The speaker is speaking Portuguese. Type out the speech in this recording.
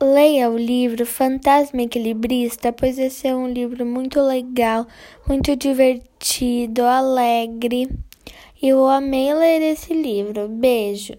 Leia o livro Fantasma Equilibrista, pois esse é um livro muito legal, muito divertido, alegre. Eu amei ler esse livro. Beijo.